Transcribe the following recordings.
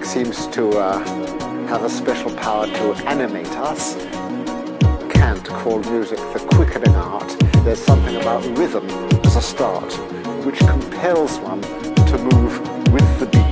music seems to uh, have a special power to animate us. Kant called music the quickening art. There's something about rhythm as a start, which compels one to move with the beat,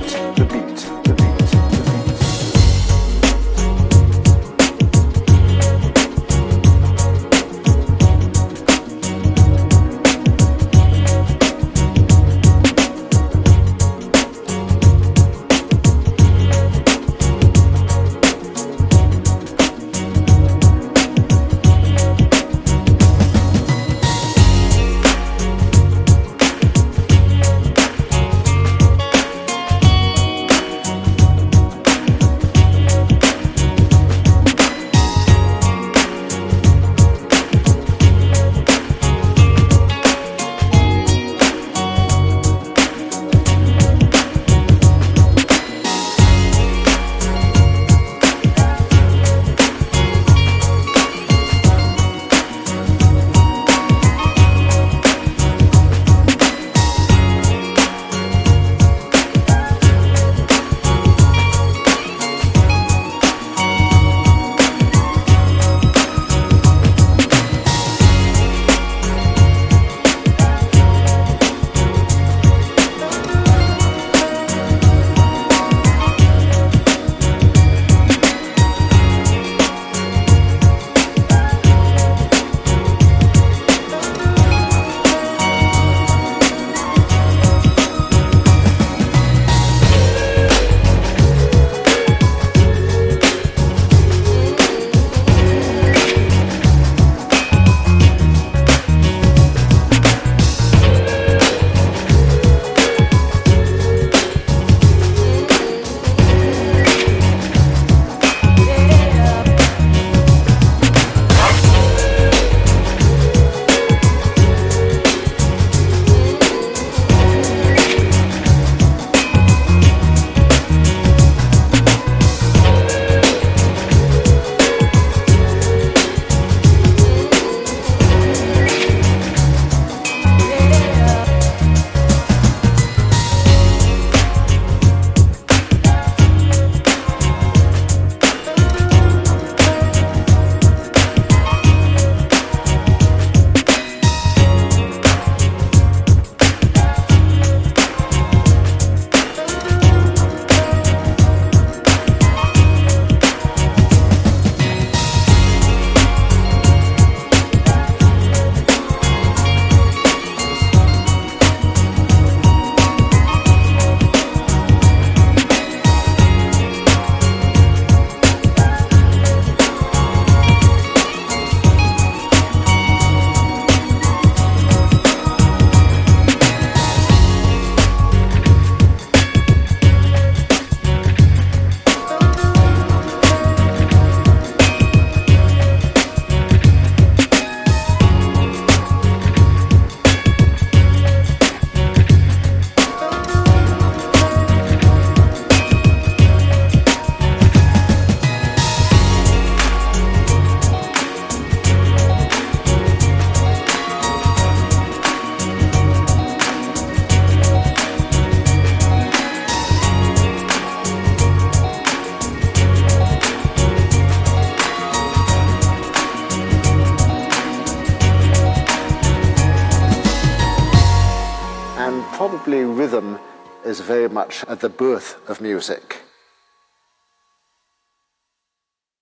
And probably rhythm is very much at the birth of music.